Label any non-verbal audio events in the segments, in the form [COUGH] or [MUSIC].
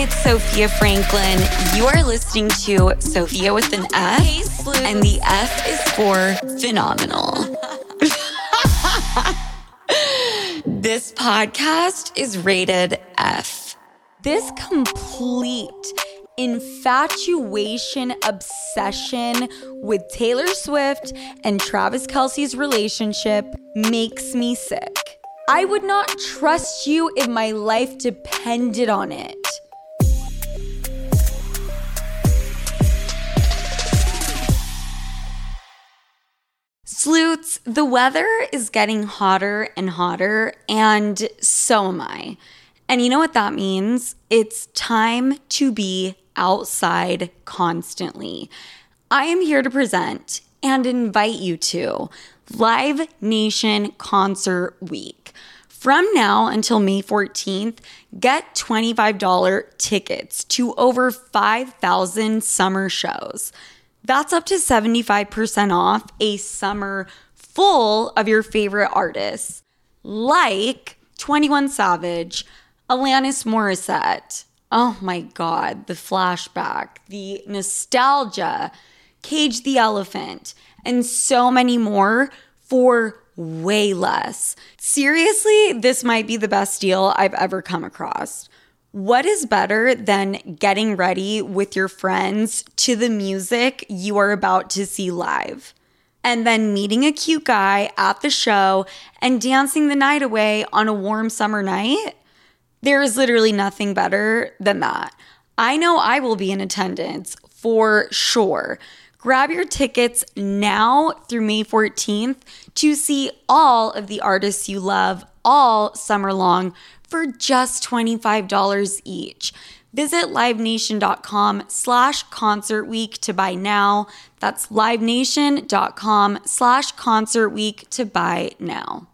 it's Sofia Franklyn. You are listening to Sophia with an F, and the F is for phenomenal. [LAUGHS] this podcast is rated F. This complete infatuation, obsession with Taylor Swift and Travis Kelce's relationship makes me sick. I would not trust you if my life depended on it. Sloots, the weather is getting hotter and hotter, and so am I. And you know what that means? It's time to be outside constantly. I am here to present and invite you to Live Nation Concert Week. From now until May 14th, get $25 tickets to over 5,000 summer shows. That's up to 75% off a summer full of your favorite artists, like 21 Savage, Alanis Morissette, Oh my God, the flashback, the nostalgia, Cage the Elephant, and so many more for way less. Seriously, this might be the best deal I've ever come across. What is better than getting ready with your friends to the music you are about to see live? And then meeting a cute guy at the show and dancing the night away on a warm summer night? There is literally nothing better than that. I know I will be in attendance for sure. Grab your tickets now through May 14th to see all of the artists you love all summer long for just $25 each. Visit livenation.com slash concert week to buy now. That's livenation.com slash concert week to buy now.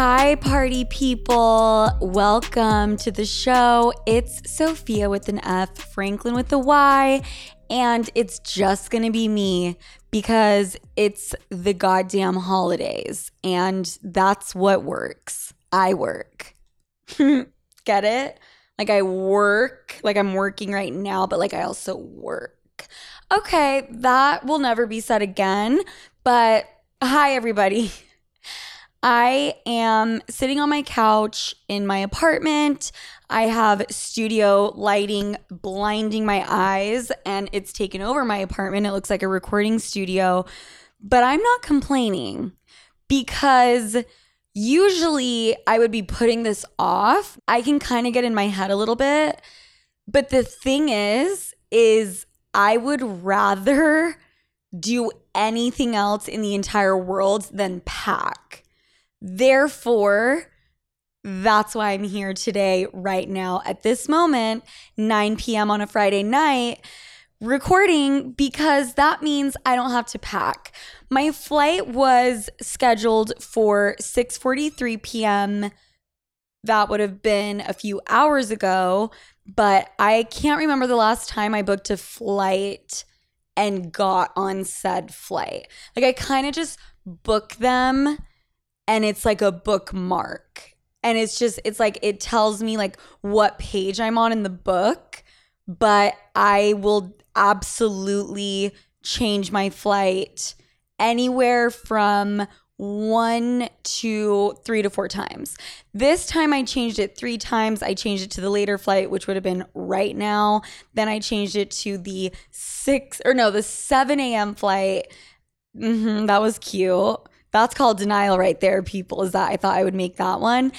Hi, party people. Welcome to the show. It's Sofia with an F, Franklyn with a Y, and it's just gonna be me because it's the goddamn holidays, and that's what works. I work. [LAUGHS] Get it? Like, I work, like, I'm working right now, but like, I also work. Okay, that will never be said again, but hi, everybody. [LAUGHS] I am sitting on my couch in my apartment. I have studio lighting blinding my eyes, and it's taken over my apartment. It looks like a recording studio, but I'm not complaining because usually I would be putting this off. I can kind of get in my head a little bit. But the thing is, is I would rather do anything else in the entire world than pack. Therefore, that's why I'm here today, right now, at this moment, 9 p.m. on a Friday night, recording because that means I don't have to pack. My flight was scheduled for 6:43 p.m. That would have been a few hours ago, but I can't remember the last time I booked a flight and got on said flight. Like I kind of just book them and it's like a bookmark. And it's just, it's like, it tells me like what page I'm on in the book, but I will absolutely change my flight anywhere from one to three to four times. This time I changed it three times. I changed it to the later flight, which would have been right now. Then I changed it to the six or no, the 7 a.m. flight. Mm-hmm, that was cute. That's called denial right there, people, is that I thought I would make that one.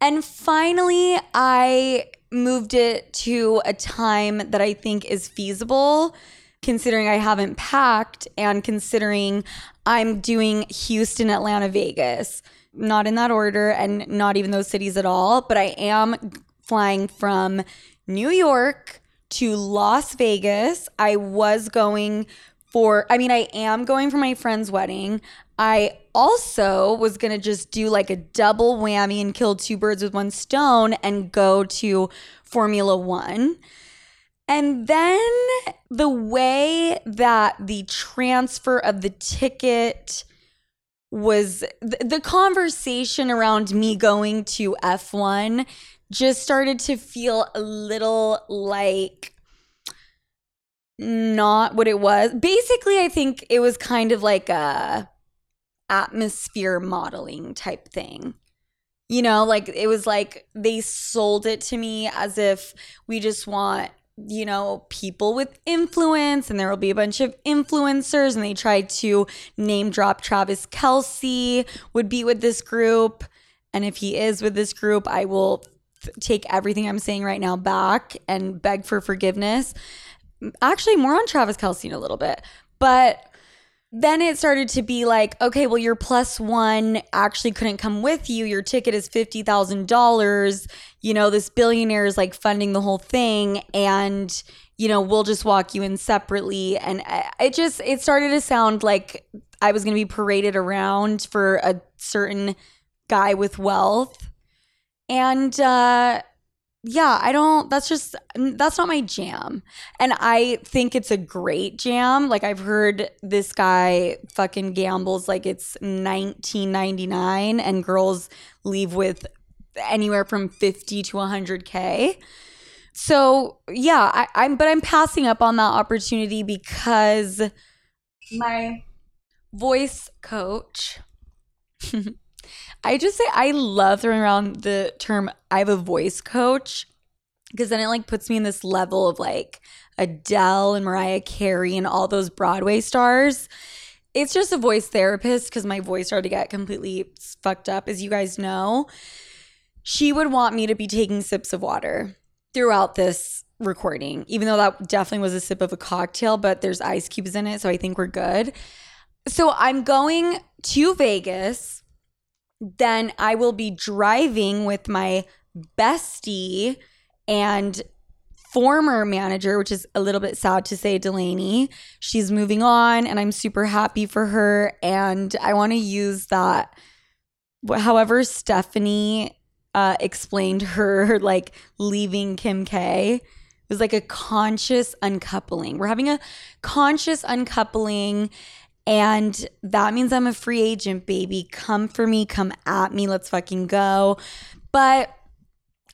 And finally, I moved it to a time that I think is feasible, considering I haven't packed and considering I'm doing Houston, Atlanta, Vegas. Not in that order and not even those cities at all, but I am flying from New York to Las Vegas. I was going for, I mean, I am going for my friend's wedding. I also was going to just do like a double whammy and kill two birds with one stone and go to Formula One. And then the way that the transfer of the ticket was th- the conversation around me going to F1 just started to feel a little like not what it was. Basically, I think it was kind of like a atmosphere modeling type thing. You know, like it was like they sold it to me as if we just want you know, people with influence, and there will be a bunch of influencers, and they tried to name drop Travis Kelce would be with this group. And if he is with this group, I will take everything I'm saying right now back and beg for forgiveness. Actually, more on Travis Kelce in a little bit. But then it started to be like, okay, well, your plus one actually couldn't come with you. Your ticket is $50,000. You know, this billionaire is like funding the whole thing. And, you know, we'll just walk you in separately. And it just, it started to sound like I was going to be paraded around for a certain guy with wealth. And, uh, yeah, I don't, that's just, that's not my jam. And I think it's a great jam. Like, I've heard this guy fucking gambles like it's 1999 and girls leave with anywhere from 50 to 100K. So, yeah, I, I'm, but I'm passing up on that opportunity because my voice coach, [LAUGHS] I just say I love throwing around the term I have a voice coach because then it like puts me in this level of like Adele and Mariah Carey and all those Broadway stars. It's just a voice therapist because my voice started to get completely fucked up, as you guys know. She would want me to be taking sips of water throughout this recording, even though that definitely was a sip of a cocktail, but there's ice cubes in it. So I think we're good. So I'm going to Vegas then I will be driving with my bestie and former manager, which is a little bit sad to say, Delaney. She's moving on, and I'm super happy for her. And I want to use that, however, Stephanie uh, explained her like leaving Kim K. It was like a conscious uncoupling. We're having a conscious uncoupling and that means I'm a free agent, baby. Come for me, come at me. Let's fucking go. But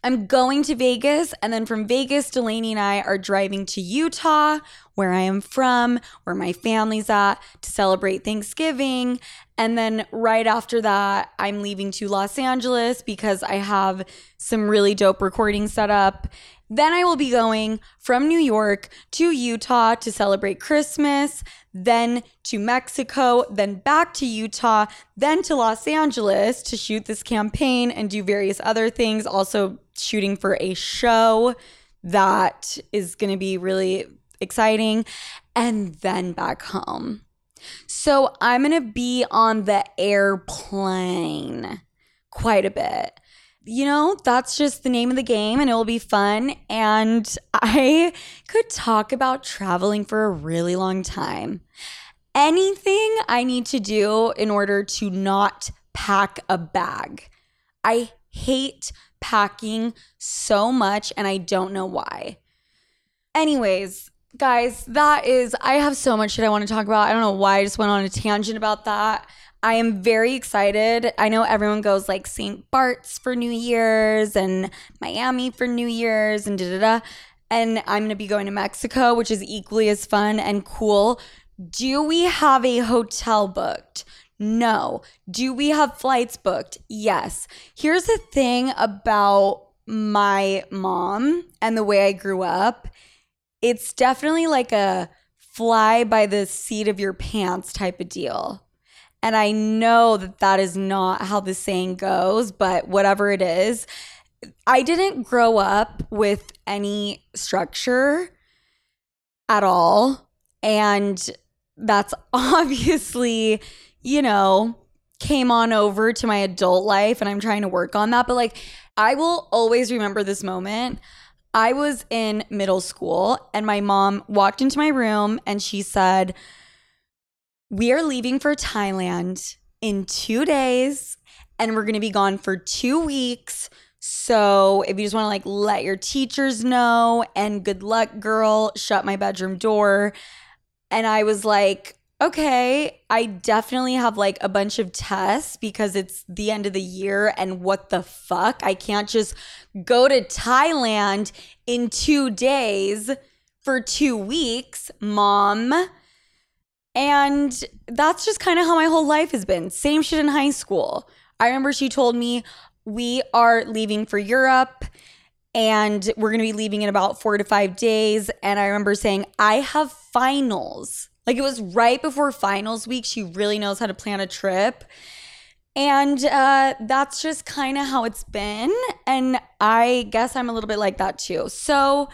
I'm going to Vegas, and then from Vegas, Delaney and I are driving to Utah, where I am from, where my family's at, to celebrate Thanksgiving. And then right after that, I'm leaving to Los Angeles because I have some really dope recording set up. Then I will be going from New York to Utah to celebrate Christmas, then to Mexico, then back to Utah, then to Los Angeles to shoot this campaign and do various other things. Also, shooting for a show that is going to be really exciting, and then back home. So I'm going to be on the airplane quite a bit you know, that's just the name of the game and it will be fun. And I could talk about traveling for a really long time. Anything I need to do in order to not pack a bag. I hate packing so much and I don't know why. Anyways, guys, that is, I have so much shit I want to talk about. I don't know why I just went on a tangent about that. I am very excited. I know everyone goes like St. Bart's for New Year's and Miami for New Year's and da da da. And I'm going to be going to Mexico, which is equally as fun and cool. Do we have a hotel booked? No. Do we have flights booked? Yes. Here's the thing about my mom and the way I grew up it's definitely like a fly by the seat of your pants type of deal. And I know that that is not how the saying goes, but whatever it is, I didn't grow up with any structure at all. And that's [LAUGHS] obviously, you know, came on over to my adult life and I'm trying to work on that. But like, I will always remember this moment. I was in middle school and my mom walked into my room and she said, we are leaving for Thailand in two days and we're going to be gone for two weeks. So if you just want to like let your teachers know and good luck, girl, shut my bedroom door. And I was like, okay, I definitely have like a bunch of tests because it's the end of the year and what the fuck? I can't just go to Thailand in two days for two weeks, mom. And that's just kind of how my whole life has been. Same shit in high school. I remember she told me we are leaving for Europe and we're going to be leaving in about four to five days. And I remember saying, I have finals. Like it was right before finals week. She really knows how to plan a trip. And uh, that's just kind of how it's been. And I guess I'm a little bit like that too. So,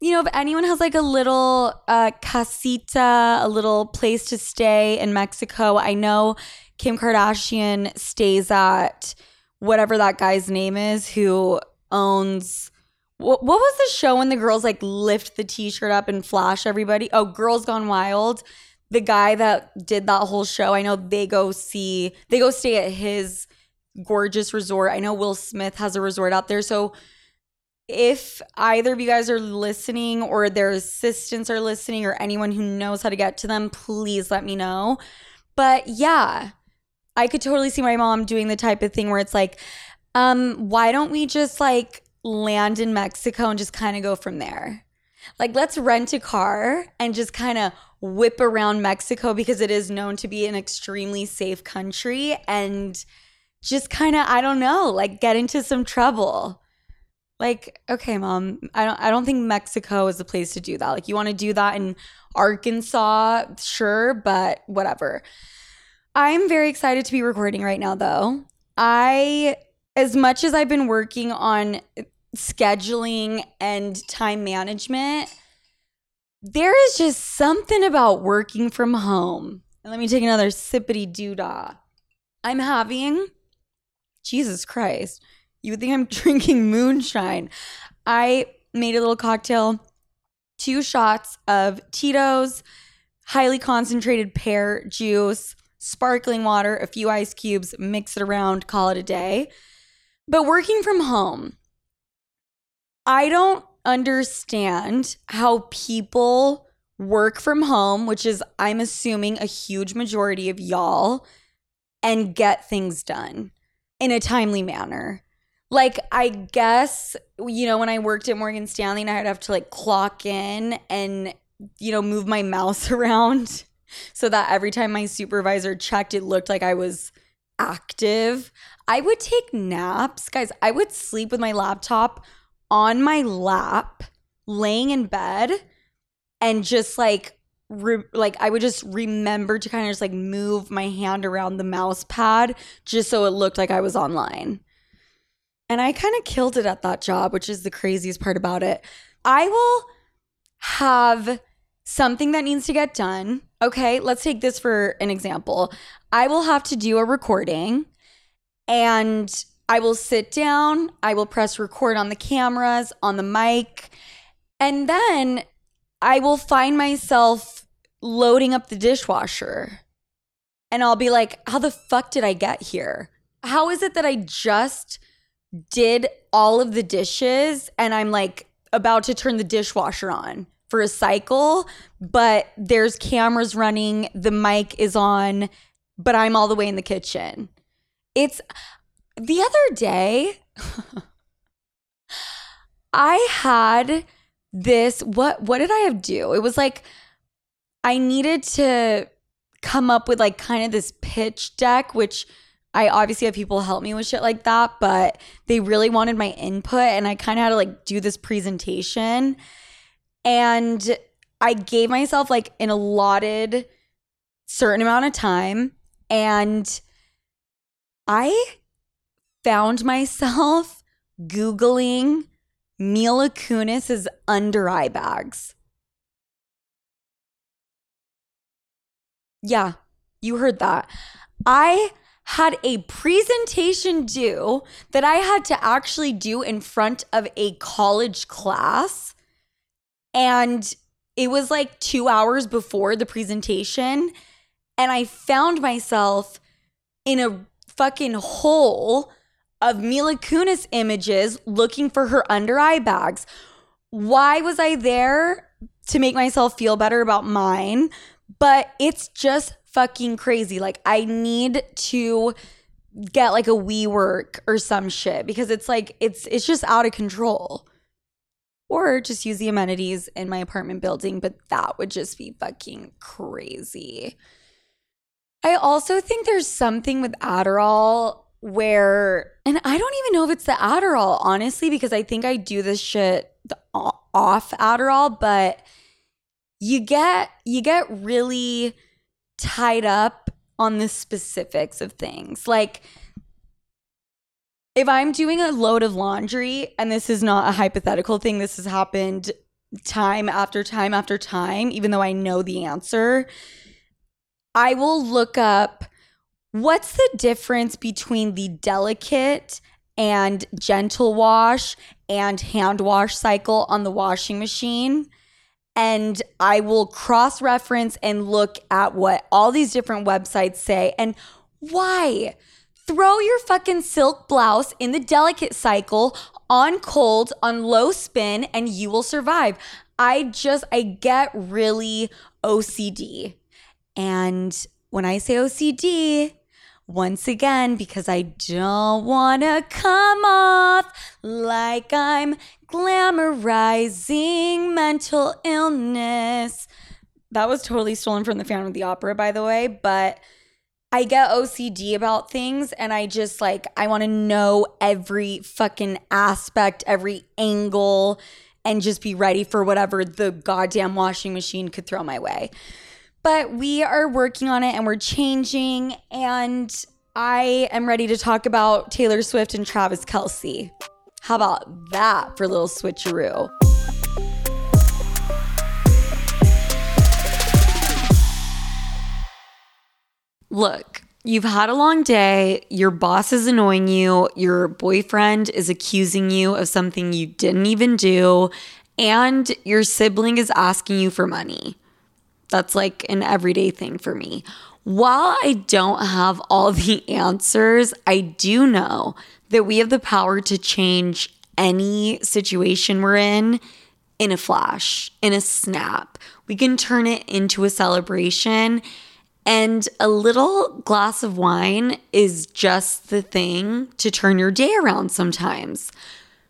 you know, if anyone has like a little uh, casita, a little place to stay in Mexico, I know Kim Kardashian stays at whatever that guy's name is who owns. What, what was the show when the girls like lift the t shirt up and flash everybody? Oh, Girls Gone Wild. The guy that did that whole show, I know they go see, they go stay at his gorgeous resort. I know Will Smith has a resort out there. So if either of you guys are listening or their assistants are listening or anyone who knows how to get to them, please let me know. But yeah, I could totally see my mom doing the type of thing where it's like, um, why don't we just like land in Mexico and just kind of go from there? Like, let's rent a car and just kind of whip around Mexico because it is known to be an extremely safe country and just kind of, I don't know, like get into some trouble. Like, okay, mom, I don't I don't think Mexico is the place to do that. Like you want to do that in Arkansas, sure, but whatever. I'm very excited to be recording right now though. I as much as I've been working on scheduling and time management, there is just something about working from home. And let me take another sippity doodah. I'm having Jesus Christ you would think I'm [LAUGHS] drinking moonshine. I made a little cocktail, two shots of Tito's, highly concentrated pear juice, sparkling water, a few ice cubes, mix it around, call it a day. But working from home, I don't understand how people work from home, which is, I'm assuming, a huge majority of y'all, and get things done in a timely manner like I guess you know when I worked at Morgan Stanley and I'd have to like clock in and you know move my [LAUGHS] mouse around so that every time my supervisor checked it looked like I was active. I would take naps, guys. I would sleep with my laptop on my lap laying in bed and just like re- like I would just remember to kind of just like move my hand around the mouse pad just so it looked like I was online. And I kind of killed it at that job, which is the craziest part about it. I will have something that needs to get done. Okay, let's take this for an example. I will have to do a recording and I will sit down, I will press record on the cameras, on the mic, and then I will find myself loading up the dishwasher. And I'll be like, how the fuck did I get here? How is it that I just did all of the dishes and I'm like about to turn the dishwasher on for a cycle, but there's cameras running, the mic is on, but I'm all the way in the kitchen. It's the other day [LAUGHS] I had this what what did I have do? It was like I needed to come up with like kind of this pitch deck which I obviously have people help me with shit like that, but they really wanted my input and I kind of had to like do this presentation. And I gave myself like an allotted certain amount of time and I found myself Googling Mila Kunis's under eye bags. Yeah, you heard that. I had a presentation due that I had to actually do in front of a college class. And it was like two hours before the presentation. And I found myself in a fucking hole of Mila Kunis images looking for her under eye bags. Why was I there? To make myself feel better about mine. but it's just fucking crazy. Like, I need to get like a WeWork or some shit because it's like it's it's just out of control. Or just use the amenities in my apartment building, but that would just be fucking crazy. I also think there's something with Adderall where, and I don't even know if it's the Adderall, honestly, because I think I do this shit off Adderall, but you get you get really tied up on the specifics of things. Like if I'm doing a load of laundry and this is not a hypothetical thing, this has happened time after time after time, even though I know the answer, I will look up what's the difference between the delicate and gentle wash and hand wash cycle on the washing machine and I will cross reference and look at what all these different websites say and why. Throw your fucking silk blouse in the delicate cycle on cold, on low spin, and you will survive. I just, I get really OCD. And when I say OCD, once again, because I don't want to come off like I'm glamorizing mental illness. That was totally stolen from the Phantom of the Opera, by the way, but I get OCD about things and I just like, I want to know every fucking aspect, every angle, and just be ready for whatever the goddamn washing machine could throw my way. But we are working on it and we're changing. And I am ready to talk about Taylor Swift and Travis Kelce. How about that for a little switcheroo? Look, you've had a long day, your boss is annoying you, your boyfriend is accusing you of something you didn't even do, and your sibling is asking you for money. That's like an everyday thing for me. While I don't have all the answers, I do know that we have the power to change any situation we're in in a flash, in a snap. We can turn it into a celebration. And a little glass of wine is just the thing to turn your day around sometimes.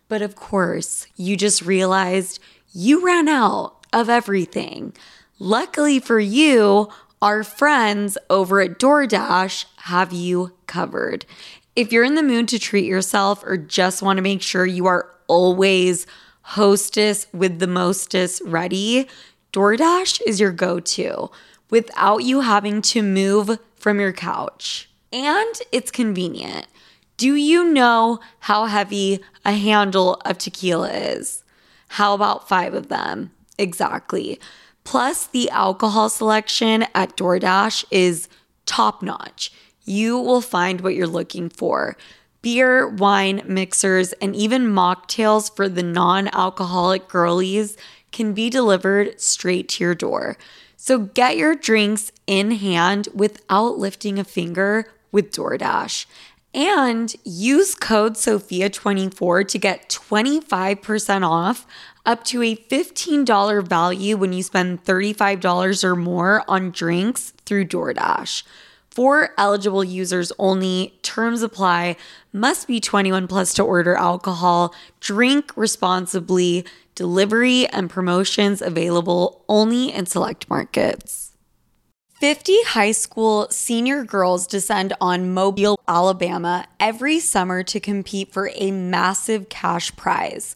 But of course, you just realized you ran out of everything. Luckily for you, our friends over at DoorDash have you covered. If you're in the mood to treat yourself or just want to make sure you are always hostess with the mostest ready, DoorDash is your go to without you having to move from your couch. And it's convenient. Do you know how heavy a handle of tequila is? How about five of them? Exactly. Plus, the alcohol selection at DoorDash is top notch. You will find what you're looking for beer, wine, mixers, and even mocktails for the non alcoholic girlies can be delivered straight to your door. So get your drinks in hand without lifting a finger with DoorDash. And use code SOFIA24 to get 25% off up to a $15 value when you spend $35 or more on drinks through DoorDash. For eligible users only, terms apply, must be 21 plus to order alcohol, drink responsibly, delivery and promotions available only in select markets. 50 high school senior girls descend on Mobile, Alabama every summer to compete for a massive cash prize.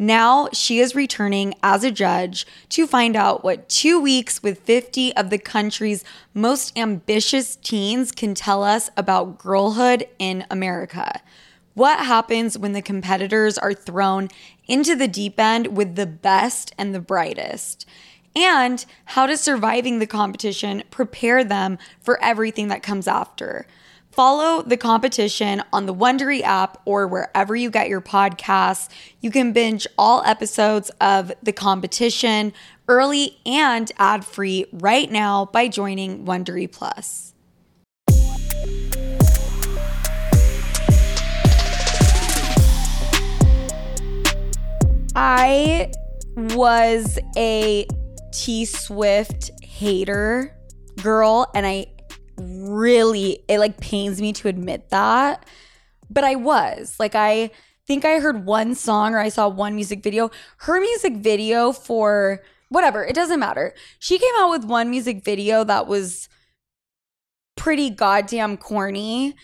Now she is returning as a judge to find out what two weeks with 50 of the country's most ambitious teens can tell us about girlhood in America. What happens when the competitors are thrown into the deep end with the best and the brightest? And how does surviving the competition prepare them for everything that comes after? Follow the competition on the Wondery app or wherever you get your podcasts. You can binge all episodes of the competition early and ad free right now by joining Wondery Plus. I was a T Swift hater girl, and I really, it like pains me to admit that. But I was. Like, I think I heard one song or I saw one music video. Her music video for whatever, it doesn't matter. She came out with one music video that was pretty goddamn corny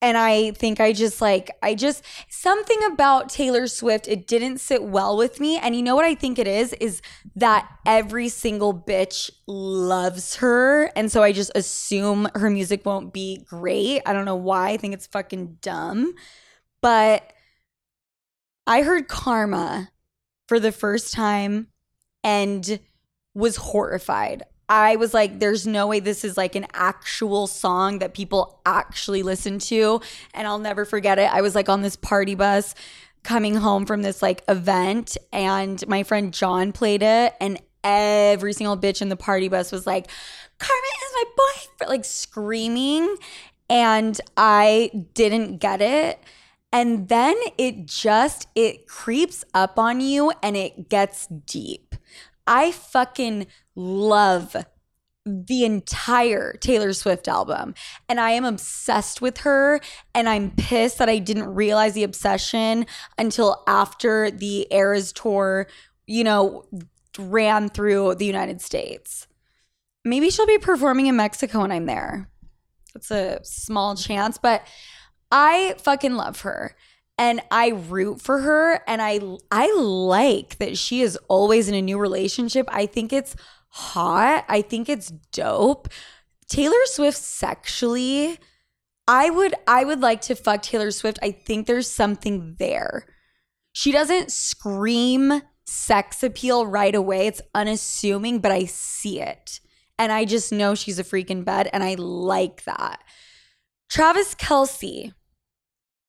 and I think I just like, I just, something about Taylor Swift, it didn't sit well with me. And you know what I think it is? Is that every single bitch loves her. And so I just assume her music won't be great. I don't know why. I think it's fucking dumb. But I heard Karma for the first time and was horrified. I was like, there's no way this is like an actual song that people actually listen to. And I'll never forget it. I was like on this party bus coming home from this like event, and my friend John played it, and every single bitch in the party bus was like, Karma is my boyfriend, like screaming. And I didn't get it. And then it just it creeps up on you and it gets deep. I fucking love the entire Taylor Swift album. And I am obsessed with her. And I'm pissed that I didn't realize the obsession until after the Eras tour, you know, ran through the United States. Maybe she'll be performing in Mexico when I'm there. It's a small chance, but I fucking love her and I root for her and I I like that she is always in a new relationship. I think it's hot. I think it's dope. Taylor Swift sexually, I would I would like to fuck Taylor Swift. I think there's something there. She doesn't scream sex appeal right away. It's unassuming, but I see it. And I just know she's a freaking bed and I like that. Travis Kelce,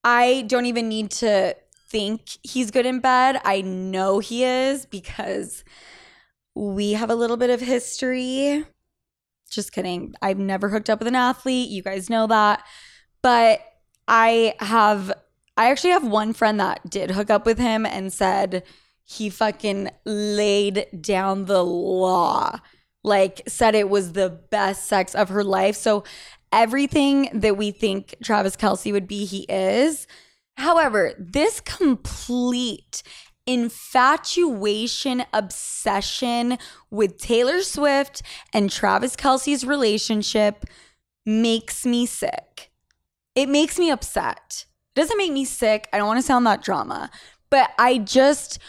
I don't even need to think he's good in bed. I know he is because we have a little bit of history. Just kidding. I've never hooked up with an athlete. You guys know that. But I have, I actually have one friend that did hook up with him and said he fucking laid down the law. Like, said it was the best sex of her life. So, everything that we think Travis Kelce would be, he is. However, this complete infatuation, obsession with Taylor Swift and Travis Kelce's relationship makes me sick. It makes me upset. It doesn't make me sick. I don't want to sound that drama, but I just,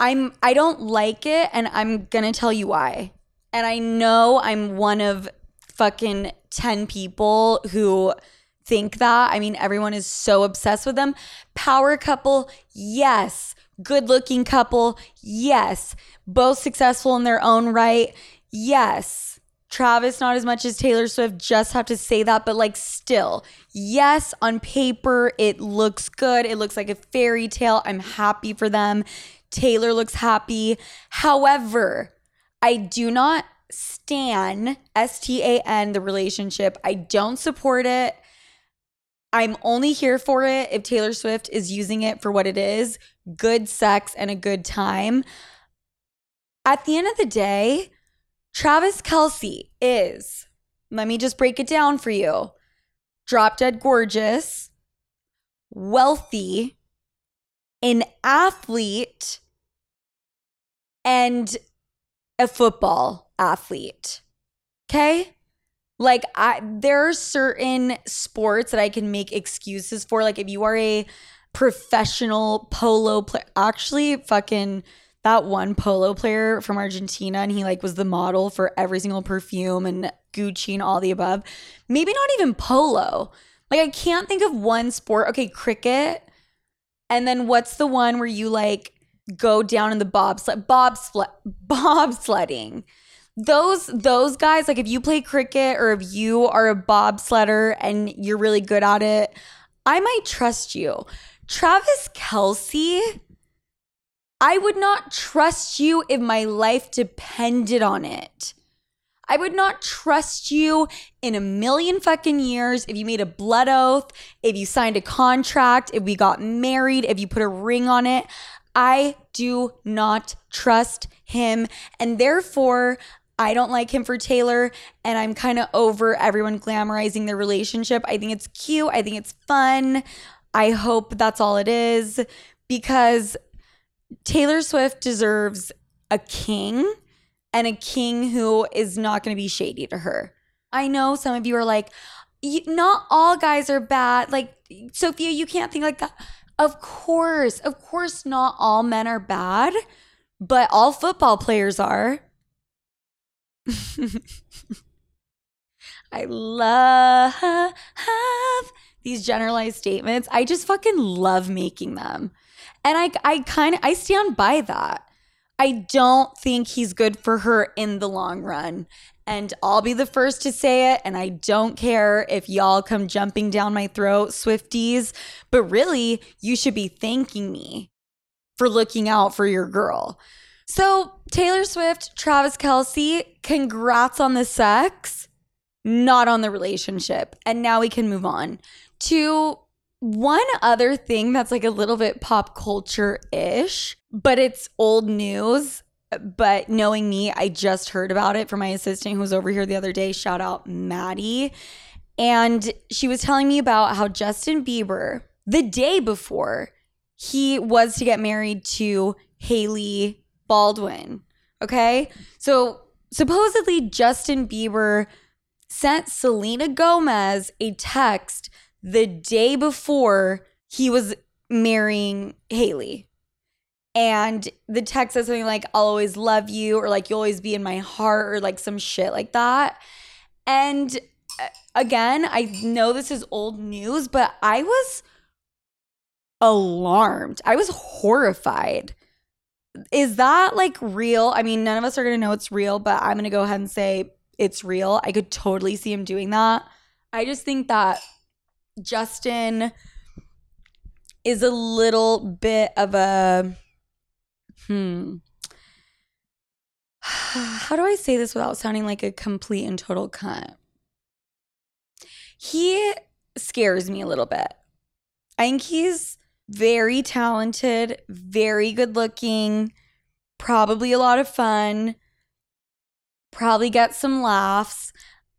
I'm, I don't like it and I'm going to tell you why. And I know I'm one of fucking 10 people who think that. I mean, everyone is so obsessed with them. Power couple, yes. Good looking couple, yes. Both successful in their own right, yes. Travis, not as much as Taylor Swift, just have to say that, but like still, yes, on paper, it looks good. It looks like a fairy tale. I'm happy for them. Taylor looks happy. However, I do not stan, S T A N, the relationship. I don't support it. I'm only here for it if Taylor Swift is using it for what it is good sex and a good time. At the end of the day, Travis Kelce is, let me just break it down for you drop dead gorgeous, wealthy, an athlete, and a football athlete. Okay? Like I there are certain sports that I can make excuses for. Like if you are a professional polo player, actually fucking that one polo player from Argentina and he like was the model for every single perfume and Gucci and all the above. Maybe not even polo. Like I can't think of one sport. Okay, cricket. And then what's the one where you like go down in the bobsled bobsled [LAUGHS] bobsledding? Those those guys like if you play cricket or if you are a bobsledder and you're really good at it i might trust you travis kelce i would not trust you if my life depended on it I would not trust you in a million fucking years if you made a blood oath, if you signed a contract, if we got married, if you put a ring on it. I do not trust him. And therefore, I don't like him for Taylor, and I'm kind of over everyone glamorizing their relationship. I think it's cute. I think it's fun. I hope that's all it is because Taylor Swift deserves a king and a king who is not going to be shady to her. I know some of you are like, not all guys are bad. Like, Sofia, you can't think like that. Of course, of course, not all men are bad, but all football players are. I love these generalized statements. I just fucking love making them. And I I kind of I stand by that. I don't think he's good for her in the long run. And I'll be the first to say it. And I don't care if y'all come jumping down my throat, Swifties. But really, you should be thanking me for looking out for your girl. So, Taylor Swift, Travis Kelce, congrats on the sex, not on the relationship. And now we can move on to one other thing that's like a little bit pop culture ish, but it's old news. But knowing me, I just heard about it from my assistant who was over here the other day. Shout out Maddie. And she was telling me about how Justin Bieber, the day before, he was to get married to Hailey Baldwin. Okay. So supposedly Justin Bieber sent Selena Gomez a text the day before he was marrying Hailey. And the text says something like, I'll always love you, or like, you'll always be in my heart, or like some shit like that. And uh, again, I know this is old news, but I was alarmed. I was horrified. Is that like real? I mean, none of us are going to know it's real, but I'm going to go ahead and say it's real. I could totally see him doing that. I just think that Justin is a little bit of a hmm [SIGHS] how do I say this without sounding like a complete and total cunt? He scares me a little bit. I think he's very talented, very good looking, probably a lot of fun, probably get some laughs.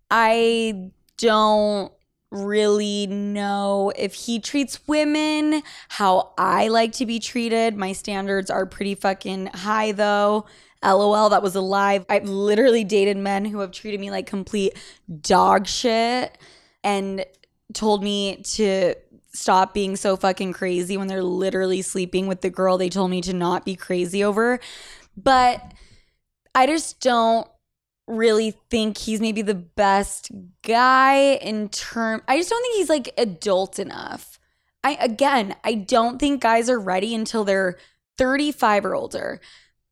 I don't really know if he treats women how I like to be treated. My standards are pretty fucking high though. LOL, that was a lie. I've literally dated men who have treated me like complete dog shit and told me to stop being so fucking crazy when they're literally sleeping with the girl they told me to not be crazy over. But I just don't really think he's maybe the best guy in term I just don't think he's like adult enough. I again, I don't think guys are ready until they're 35 or older.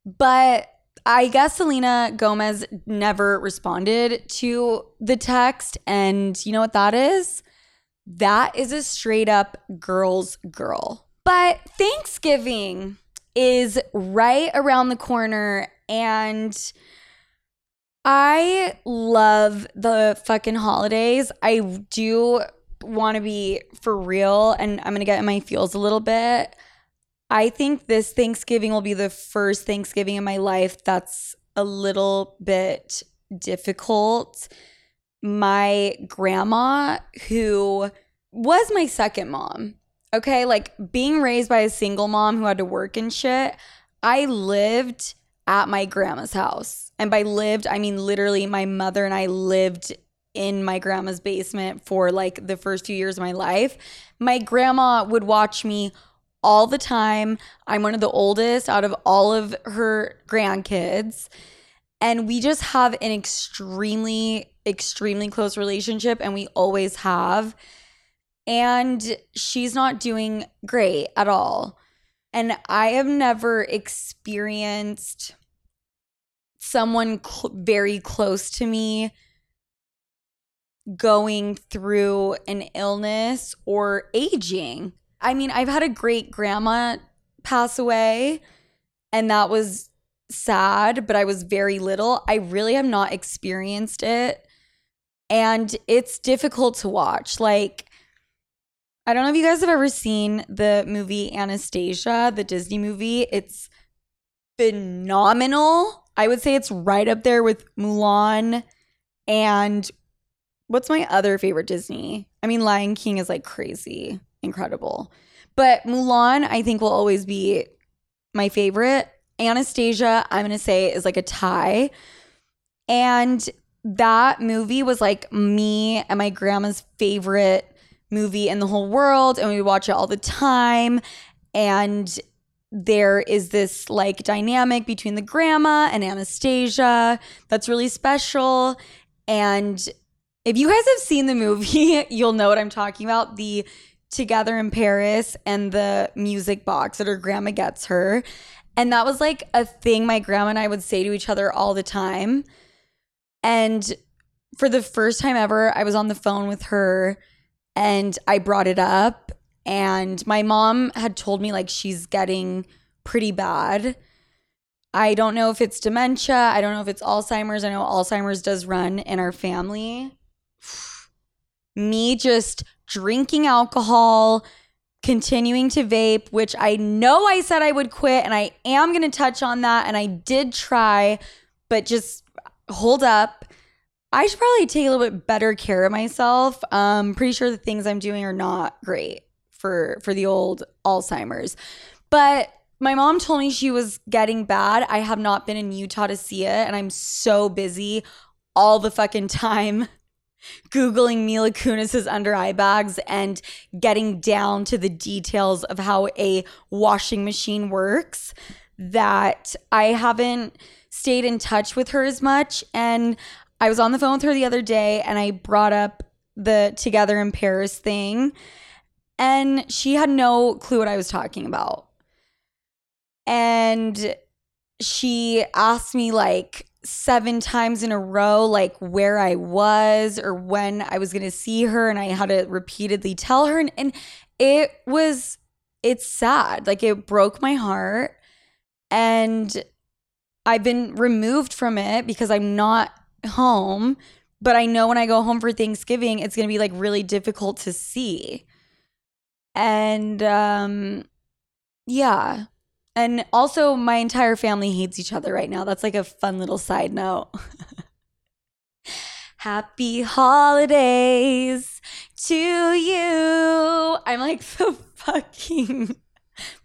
But I guess Selena Gomez never responded to the text and you know what that is? That is a straight up girl's girl. But Thanksgiving is right around the corner and I love the fucking holidays. I do want to be for real and I'm going to get in my feels a little bit. I think this Thanksgiving will be the first Thanksgiving in my life that's a little bit difficult. My grandma, who was my second mom, okay, like being raised by a single mom who had to work and shit, I lived at my grandma's house. And by lived, I mean literally my mother and I lived in my grandma's basement for like the first few years of my life. My grandma would watch me all the time. I'm one of the oldest out of all of her grandkids. And we just have an extremely, extremely close relationship, and we always have. And she's not doing great at all. And I have never experienced someone cl- very close to me going through an illness or aging. I mean, I've had a great grandma pass away, and that was sad, but I was very little. I really have not experienced it. And it's difficult to watch. Like, I don't know if you guys have ever seen the movie Anastasia, the Disney movie. It's phenomenal. I would say it's right up there with Mulan and what's my other favorite Disney? I mean, Lion King is like crazy, incredible. But Mulan, I think, will always be my favorite. Anastasia, I'm going to say, is like a tie. And that movie was like me and my grandma's favorite movie in the whole world. And we watch it all the time. And there is this like dynamic between the grandma and Anastasia that's really special. And if you guys have seen the movie, [LAUGHS] you'll know what I'm talking about. The Together in Paris and the music box that her grandma gets her. And that was like a thing my grandma and I would say to each other all the time. And for the first time ever, I was on the phone with her and I brought it up. And my mom had told me like she's getting pretty bad. I don't know if it's dementia. I don't know if it's Alzheimer's. I know Alzheimer's does run in our family. [SIGHS] Me just drinking alcohol, continuing to vape, which I know I said I would quit, and I am going to touch on that. And I did try, but just hold up. I should probably take a little bit better care of myself. Um, pretty sure the things I'm doing are not great for for the old Alzheimer's. But my mom told me she was getting bad. I have not been in Utah to see it, and I'm so busy all the fucking time [LAUGHS] Googling Mila Kunis's under eye bags and getting down to the details of how a washing machine works that I haven't stayed in touch with her as much. And I was on the phone with her the other day and I brought up the Together in Paris thing. And she had no clue what I was talking about. And she asked me, like, seven times in a row, like where I was or when I was going to see her. And I had to repeatedly tell her. And, and it was, it's sad. Like it broke my heart. And I've been removed from it because I'm not home. But I know when I go home for Thanksgiving, it's going to be like really difficult to see. And um, yeah, and also, my entire family hates each other right now. That's like a fun little side note. [LAUGHS] Happy holidays to you. I'm like [LAUGHS] the fucking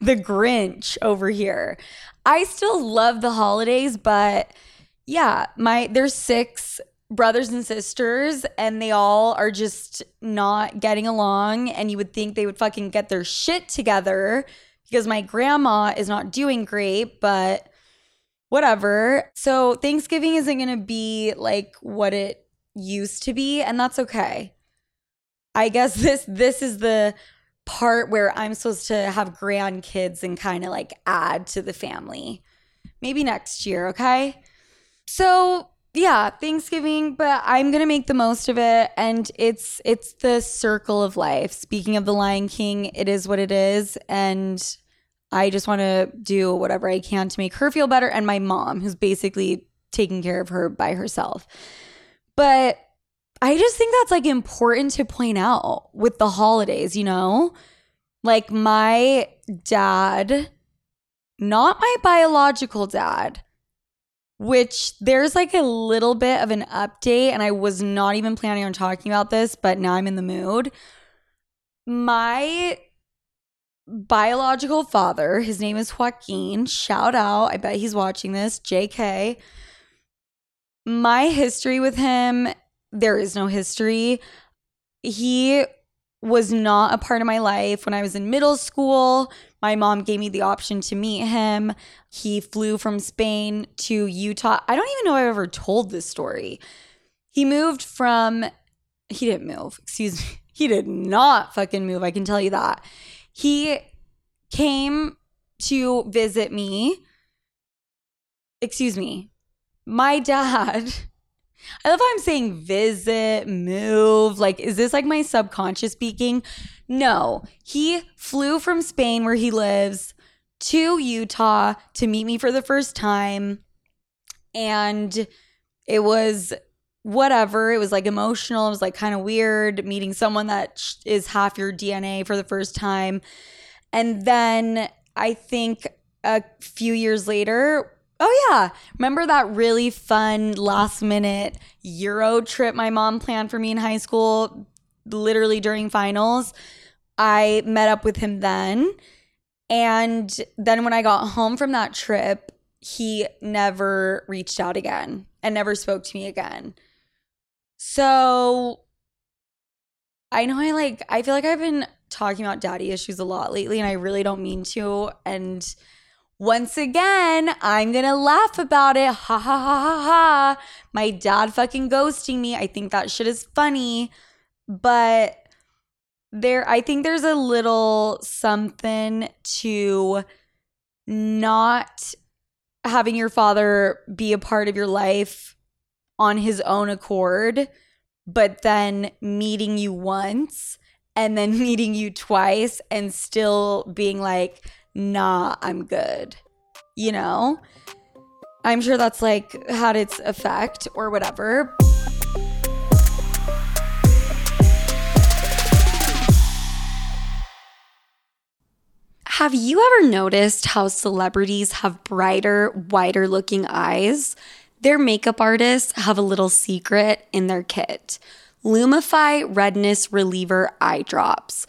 the Grinch over here. I still love the holidays, but yeah, my there's six brothers and sisters and they all are just not getting along and you would think they would fucking get their shit together because my grandma is not doing great, but whatever. So Thanksgiving isn't going to be like what it used to be, and that's okay. I guess [LAUGHS] this this is the part where I'm supposed to have grandkids and kind of like add to the family. Maybe next year, okay? So, yeah, Thanksgiving, but I'm to make the most of it and it's it's the circle of life. Speaking of the Lion King, it is what it is and I just want to do whatever I can to make her feel better and my mom who's basically taking care of her by herself. But I just think that's like important to point out with the holidays, you know? Like my dad, not my biological dad, which there's like a little bit of an update, and I was not even planning on talking about this, but now I'm in the mood. My biological father, his name is Joaquin. Shout out. I bet he's watching this. JK. My history with him, there is no history. He was not a part of my life when I was in middle school. My mom gave me the option to meet him. He flew from Spain to Utah. I don't even know if I've ever told this story. He moved from, he didn't move, excuse me. [LAUGHS] He did not fucking move. I can tell you that. He came to visit me. Excuse me. my [LAUGHS] dad, I love how I'm saying visit, move. Like, is this like my subconscious speaking? No, he flew from Spain, where he lives, to Utah to meet me for the first time. And it was whatever. It was like emotional. It was like kind of weird meeting someone that is half your DNA for the first time. And then I think a few years later, oh yeah, remember that really fun last minute Euro trip my mom planned for me in high school, literally during finals? I met up with him then. And then when I got home from that trip, he never reached out again and never spoke to me again. So I know I like, I feel like I've been talking about daddy issues a lot lately, and I really don't mean to. And once again, I'm gonna laugh about it. Ha ha ha ha ha. My dad fucking ghosting me. I think that shit is funny. But there, I think there's a little something to not having your father be a part of your life on his own accord, but then meeting you once and then [LAUGHS] meeting you twice and still being like, nah, I'm good. You know? I'm sure that's like had its effect or whatever. Have you ever noticed how celebrities have brighter, wider looking eyes? Their makeup artists have a little secret in their kit. Lumify Redness Reliever Eye Drops.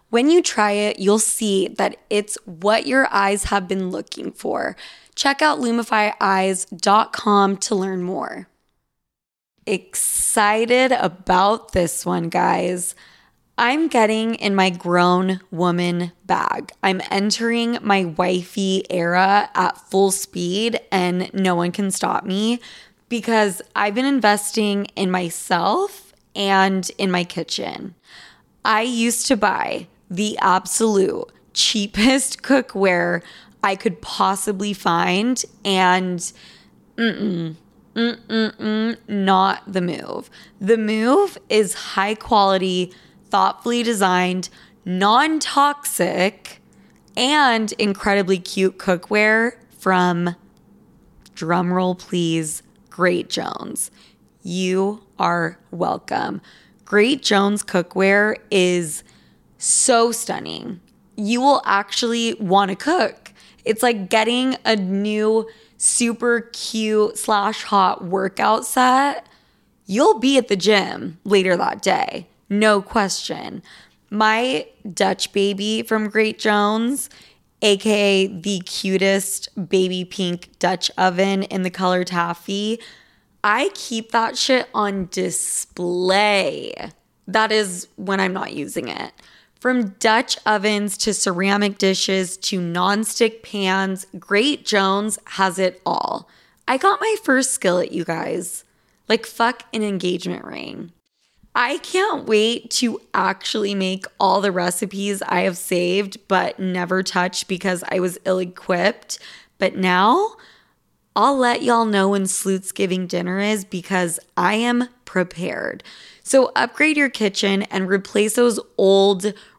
When you try it, you'll see that it's what your eyes have been looking for. Check out lumifyeyes.com to learn more. Excited about this one, guys. I'm getting in my grown woman bag. I'm entering my wifey era at full speed, and no one can stop me because I've been investing in myself and in my kitchen. I used to buy the absolute cheapest cookware I could possibly find, and mm-mm, mm-mm, not the move. The move is high quality thoughtfully designed, non toxic, and incredibly cute cookware from, drumroll please, Great Jones. You are welcome. Great Jones cookware is so stunning. You will actually want to cook. It's like getting a new super cute slash hot workout set. You'll be at the gym later that day no question. My Dutch baby from Great Jones, aka the cutest baby pink Dutch oven in the color taffy, I keep that shit on display. That is when I'm not using it. From Dutch ovens to ceramic dishes to nonstick pans, Great Jones has it all. I got my first skillet, you guys. Like, fuck an engagement ring. I can't wait to actually make all the recipes I have saved but never touched because I was ill equipped. But now I'll let y'all know when Slootsgiving dinner is because I am prepared. So upgrade your kitchen and replace those old,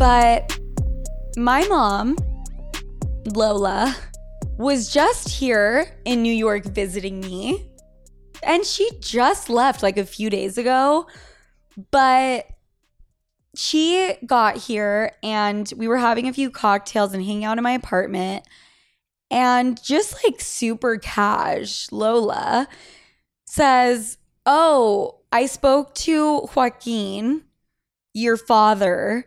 But my mom, Lola, was just here in New York visiting me. And she just left like a few days ago. But she got here and we were having a few cocktails and hanging out in my apartment. And just like super cash, Lola says, Oh, I spoke to Joaquin, your father.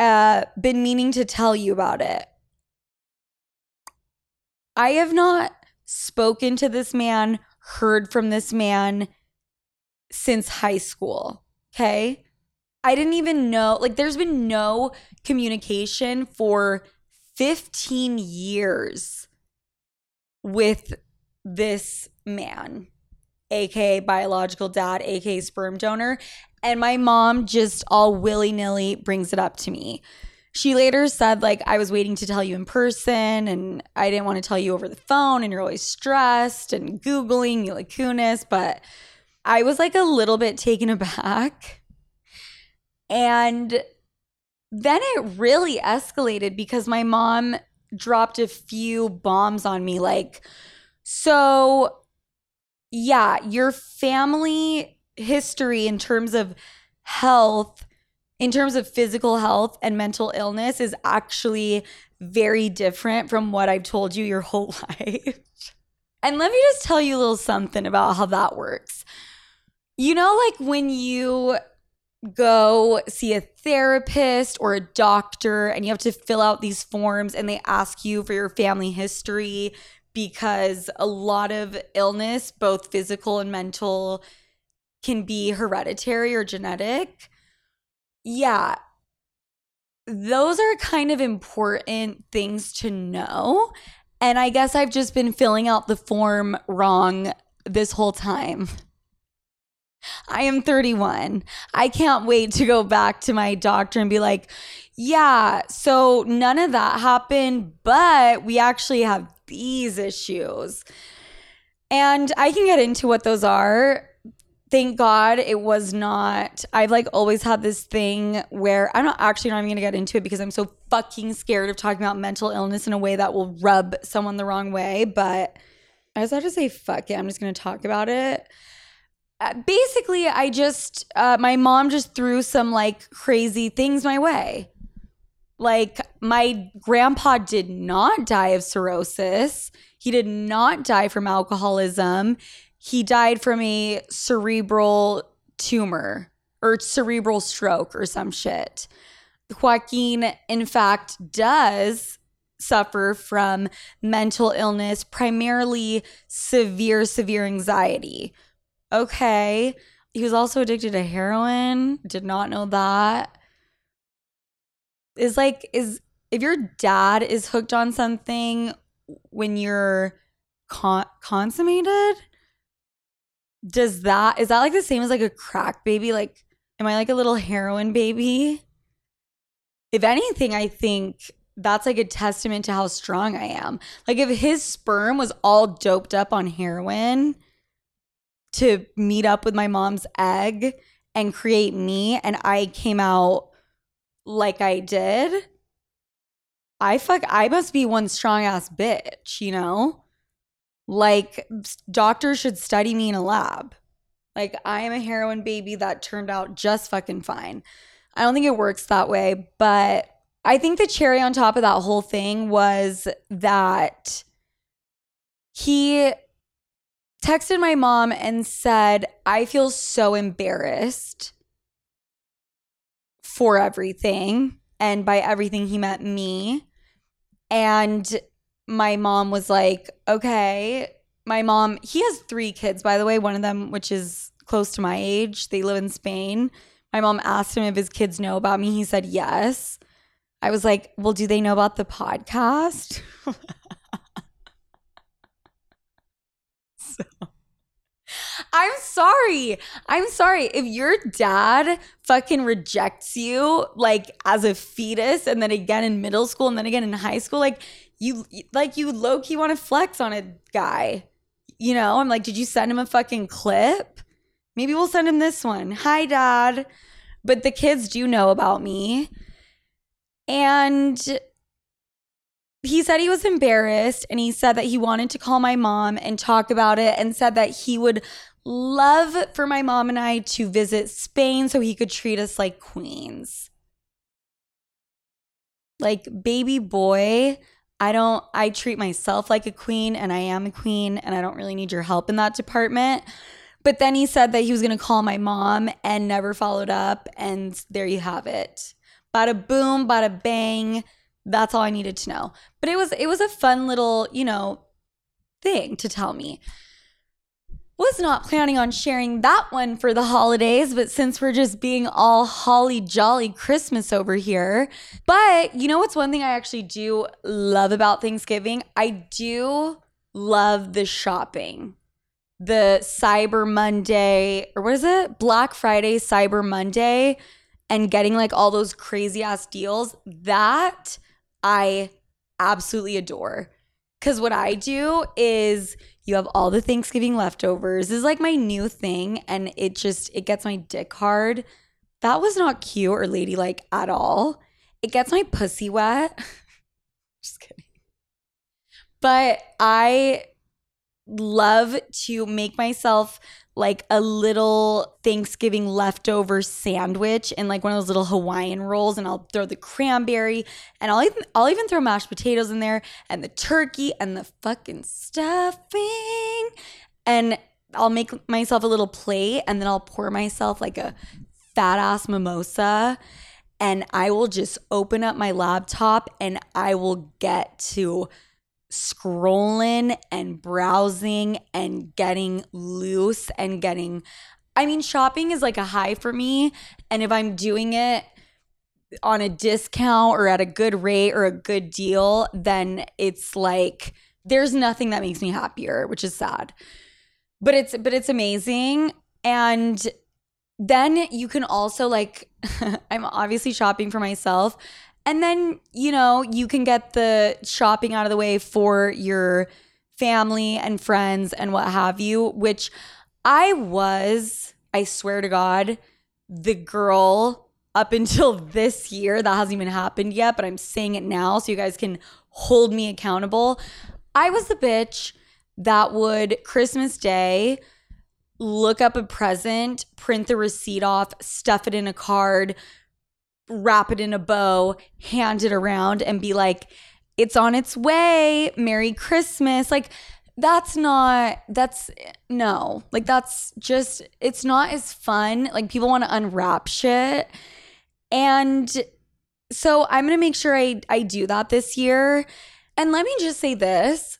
Uh, been meaning to tell you about it. I have not spoken to this man, heard from this man since high school. Okay. I didn't even know, like, there's been no communication for 15 years with this man, aka biological dad, aka sperm donor. And my mom just all willy nilly brings it up to me. She later said, like, I was waiting to tell you in person and I didn't want to tell you over the phone and you're always stressed and Googling Mila Kunis. But I was like a little bit taken aback and then it really escalated because my mom dropped a few bombs on me like, so yeah, your family history in terms of health, in terms of physical health and mental illness is actually very different from what I've told you your [LAUGHS] whole life. and let me just tell you a little something about how that works. You know, like when you go see a therapist or a doctor and you have to fill out these forms and they ask you for your family history because a lot of illness, both physical and mental, can be hereditary or genetic. Yeah. Those are kind of important things to know. And I guess I've just been filling out the form wrong this whole time. I am 31. I can't wait to go back to my doctor and be like, yeah, so none of that happened, but we actually have these issues. And I can get into what those are. Thank God it was not. I've like always had this thing where I'm not actually not even gonna get into it because I'm so fucking scared of talking about mental illness in a way that will rub someone the wrong way. But I just have to say, fuck it. I'm just gonna talk about it. Uh, basically, I just, uh, my mom just threw some like crazy things my way. Like, my grandpa did not die of cirrhosis. He did not die from alcoholism. He died from a cerebral tumor or cerebral stroke or some shit. Joaquin, in fact, does suffer from mental illness, primarily severe, severe anxiety Okay. He was also addicted to heroin. Did not know that. Is like, is if your dad is hooked on something when you're con- consummated, does that, is that like the same as like a crack baby? Like, am I like a little heroin baby? If anything, I think that's like a testament to how strong I am. Like, if his sperm was all doped up on heroin, to meet up with my mom's egg and create me and I came out like I did, I fuck I must be one strong ass bitch, you know? Like doctors should study me in a lab. Like I am a heroin baby that turned out just fucking fine. I don't think it works that way, but I think the cherry on top of that whole thing was that he texted my mom and said, I feel so embarrassed for everything. And by everything, he meant me. And my mom was like, okay. My mom, he has three kids, by the way, one of them, which is close to my age. They live in Spain. My mom asked him if his kids know about me. He said yes. I was like, well, do they know about the podcast? [LAUGHS] so I'm sorry. I'm sorry. If your dad fucking rejects you like as a fetus and then again in middle school and then again in high school, like you like you low key want to flex on a guy. You know, I'm like, did you send him a fucking clip? Maybe we'll send him this one. Hi, dad. But the kids do know about me. And he said he was embarrassed and he said that he wanted to call my mom and talk about it and said that he would love for my mom and I to visit Spain so he could treat us like queens. Like, baby boy, I don't, I treat myself like a queen and I am a queen and I don't really need your help in that department. But then he said that he was going to call my mom and never followed up. And there you have it. Bada boom, bada bang that's all I needed to know. But it was it was a fun little, you know, thing to tell me. Was not planning on sharing that one for the holidays, but since we're just being all holly jolly Christmas over here. But you know what's one thing I actually do love about Thanksgiving? I do love the shopping. The Cyber Monday, or what is it? Black Friday, Cyber Monday, and getting like all those crazy ass deals. That I absolutely adore. Because what I do is you have all the Thanksgiving leftovers. This is like my new thing. And it just, it gets my dick hard. That was not cute or ladylike at all. It gets my pussy wet. [LAUGHS] just kidding. But I love to make myself like a little Thanksgiving leftover sandwich and like one of those little Hawaiian rolls and I'll throw the cranberry and I'll even I'll even throw mashed potatoes in there and the turkey and the fucking stuffing. And I'll make myself a little plate and then I'll pour myself like a fat ass mimosa and I will just open up my laptop and I will get to scrolling and browsing and getting loose and getting I mean shopping is like a high for me and if I'm doing it on a discount or at a good rate or a good deal then it's like there's nothing that makes me happier which is sad. But it's but it's amazing and then you can also like [LAUGHS] I'm obviously shopping for myself and then, you know, you can get the shopping out of the way for your family and friends and what have you, which I was, I swear to God, the girl up until [LAUGHS] this year. That hasn't even happened yet, but I'm saying it now so you guys can hold me accountable. I was the bitch that would Christmas Day look up a present, print the receipt off, stuff it in a card, wrap it in a bow, hand it around, and be like, it's on its way. Merry Christmas. Like, that's not, that's no, like, that's just, it's not as fun. Like, people want to unwrap shit. And so I'm going to make sure I, I do that this year. And let me just say this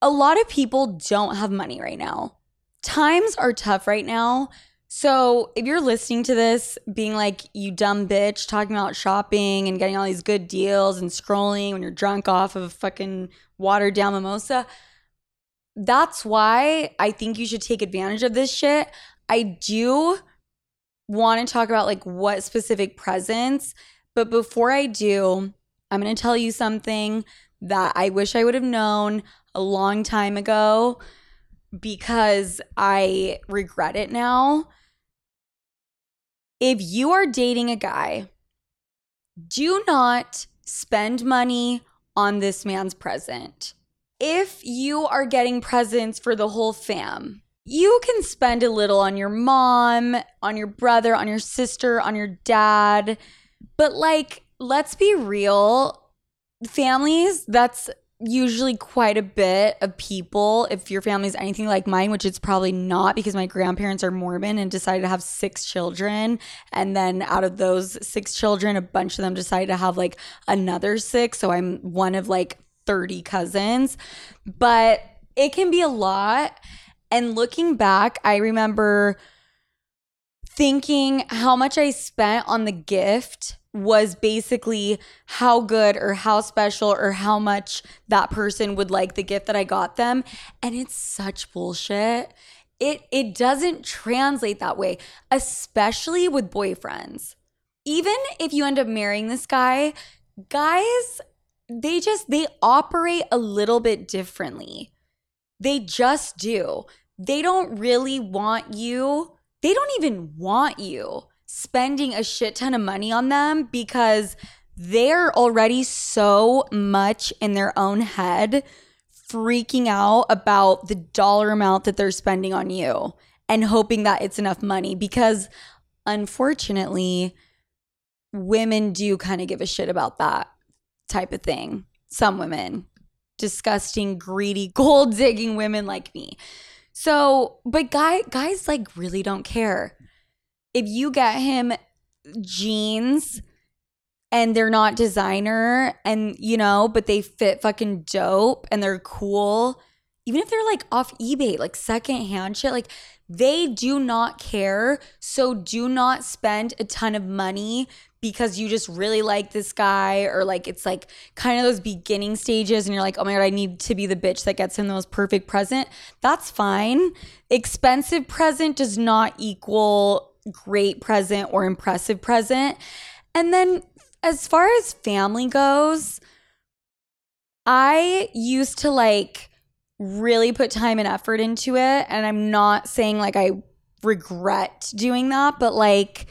a lot of people don't have money right now. Times are tough right now. So, if you're listening to this being like, you dumb bitch, talking about shopping and getting all these good deals and scrolling when you're drunk off of a fucking watered down mimosa, that's why I think you should take advantage of this shit. I do want to talk about like what specific presents, but before I do, I'm going to tell you something that I wish I would have known a long time ago because I regret it now if you are dating a guy, do not spend money on this man's present. If you are getting presents for the whole fam, you can spend a little on your mom, on your brother, on your sister, on your dad. But like, let's be real, families, that's usually quite a bit of people if your family's anything like mine which it's probably not because my grandparents are mormon and decided to have six children. And then out of those six children a bunch of them decided to have like another six. So i'm one of like 30 cousins. But it can be a lot. And looking back i remember thinking how much i spent on the gift was basically how good or how special or how much that person would like the gift that I got them. And it's such bullshit. It it doesn't translate that way, especially with boyfriends. Even if you end up marrying this guy, guys they just they operate a little bit differently. They just do. They don't really want you. They don't even want you spending a shit ton of money on them because they're already so much in their own head freaking out about the dollar amount that they're spending on you and hoping that it's enough money because unfortunately women do kind of give a shit about that type of thing. Some women, disgusting, greedy, [LAUGHS] gold digging women like me. So, but guy guys like really don't care. If you get him jeans and they're not designer and you know, but they fit fucking dope and they're cool, even if they're like off eBay, like secondhand shit, like they do not care. So do not spend a ton of money because you just really like this guy or like it's like kind of those beginning stages and you're like, oh my God, I need to be the bitch that gets him the most perfect present. That's fine. Expensive present does not equal great present or impressive present. And then as far as family goes, I used to like really put time and effort into it. And I'm not saying like I regret doing that, but like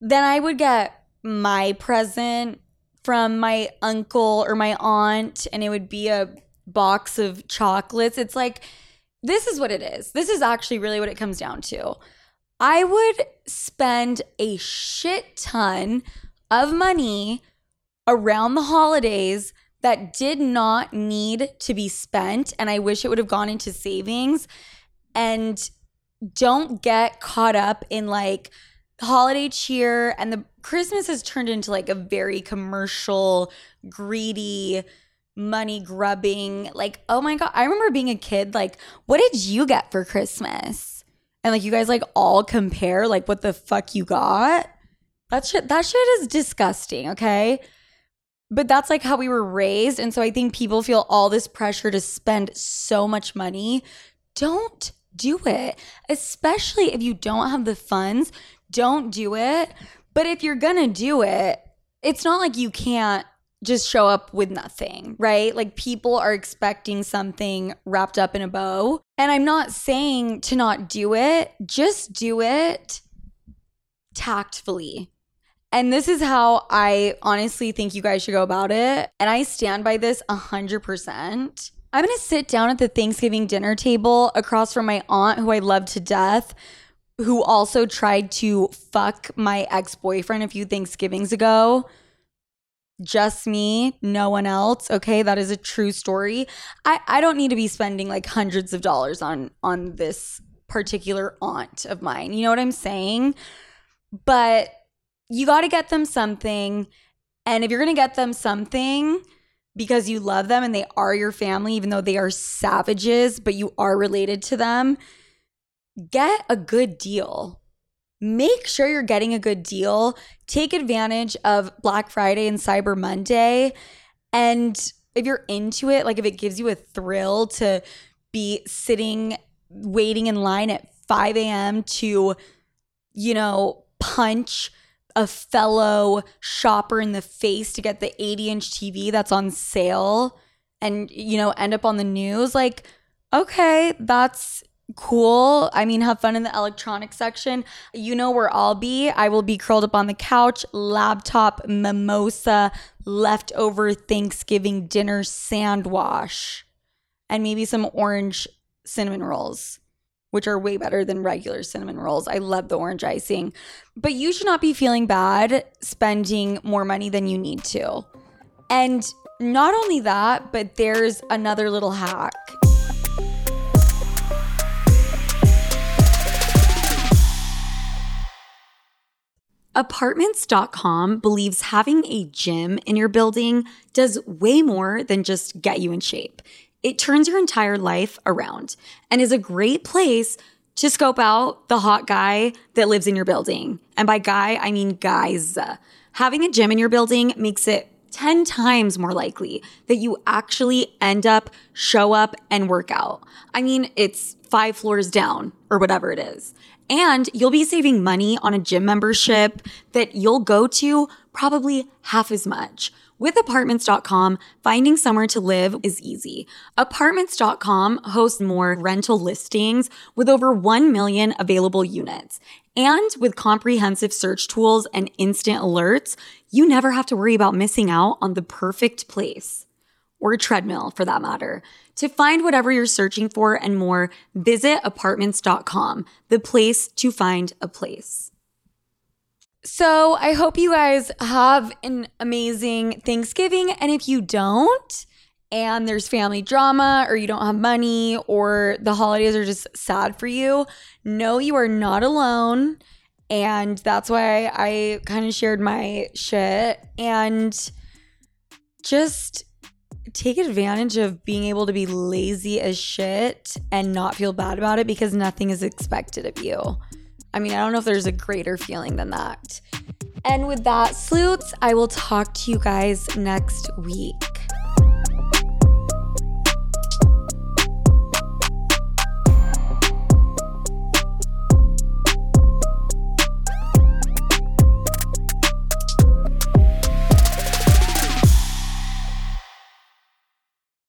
then I would get my present from my uncle or my aunt, and it would be a box of chocolates. It's like, this is what it is. This is actually really what it comes down to. I would spend a shit ton of money around the holidays that did not need to be spent. And I wish it would have gone into savings. And don't get caught up in like, holiday cheer and the Christmas has turned into like a very commercial, greedy, money grubbing. Like, oh my God. I remember being a kid, like, what did you get for Christmas? And like you guys like all compare like what the fuck you got. That shit that shit is disgusting, okay? But that's like how we were raised. And so I think people feel all this pressure to spend so much money. Don't do it, especially if you don't have the funds don't do it. But if you're gonna do it, it's not like you can't just show up with nothing, right? Like people are expecting something wrapped up in a bow. And I'm not saying to not do it, just do it tactfully. And this is how I honestly think you guys should go about it. And I stand by this 100%. I'm gonna sit down at the Thanksgiving dinner table across from my aunt, who I love to death, who also tried to fuck my ex boyfriend a few Thanksgivings ago. Just me, no one else. Okay, that is a true story. I, I don't need to be spending like hundreds of dollars on on this particular aunt of mine. You know what I'm saying? But you got to get them something. And if you're going to get them something because you love them and they are your family, even though they are savages, but you are related to them, get a good deal. Make sure you're getting a good deal. Take advantage of Black Friday and Cyber Monday. And if you're into it, like if it gives you a thrill to be sitting, waiting in line at 5 a.m. to, you know, punch a fellow shopper in the face to get the 80 inch TV that's on sale and, you know, end up on the news, like, okay, that's cool. I mean, have fun in the electronics section. You know where I'll be. I will be curled up on the couch, laptop, mimosa, leftover Thanksgiving dinner sand wash, and maybe some orange cinnamon rolls, which are way better than regular cinnamon rolls. I love the orange icing. But you should not be feeling bad spending more money than you need to. And not only that, but there's another little hack. Apartments.com believes having a gym in your building does way more than just get you in shape. It turns your entire life around and is a great place to scope out the hot guy that lives in your building. And by guy, I mean guys. Having a gym in your building makes it 10 times more likely that you actually end up, show up, and work out. I mean, it's five floors down or whatever it is. And you'll be saving money on a gym membership that you'll go to probably half as much. With apartments.com, finding somewhere to live is easy. Apartments.com hosts more rental listings with over 1 million available units. And with comprehensive search tools and instant alerts, you never have to worry about missing out on the perfect place or treadmill for that matter. To find whatever you're searching for and more, visit apartments.com, the place to find a place. So I hope you guys have an amazing Thanksgiving. And if you don't, and there's family drama, or you don't have money, or the holidays are just sad for you, know you are not alone. And that's why I kind of shared my shit. And just take advantage of being able to be lazy as shit and not feel bad about it because nothing is expected of you. I mean, I don't know if there's a greater feeling than that. And with that, Sloots, I will talk to you guys next week.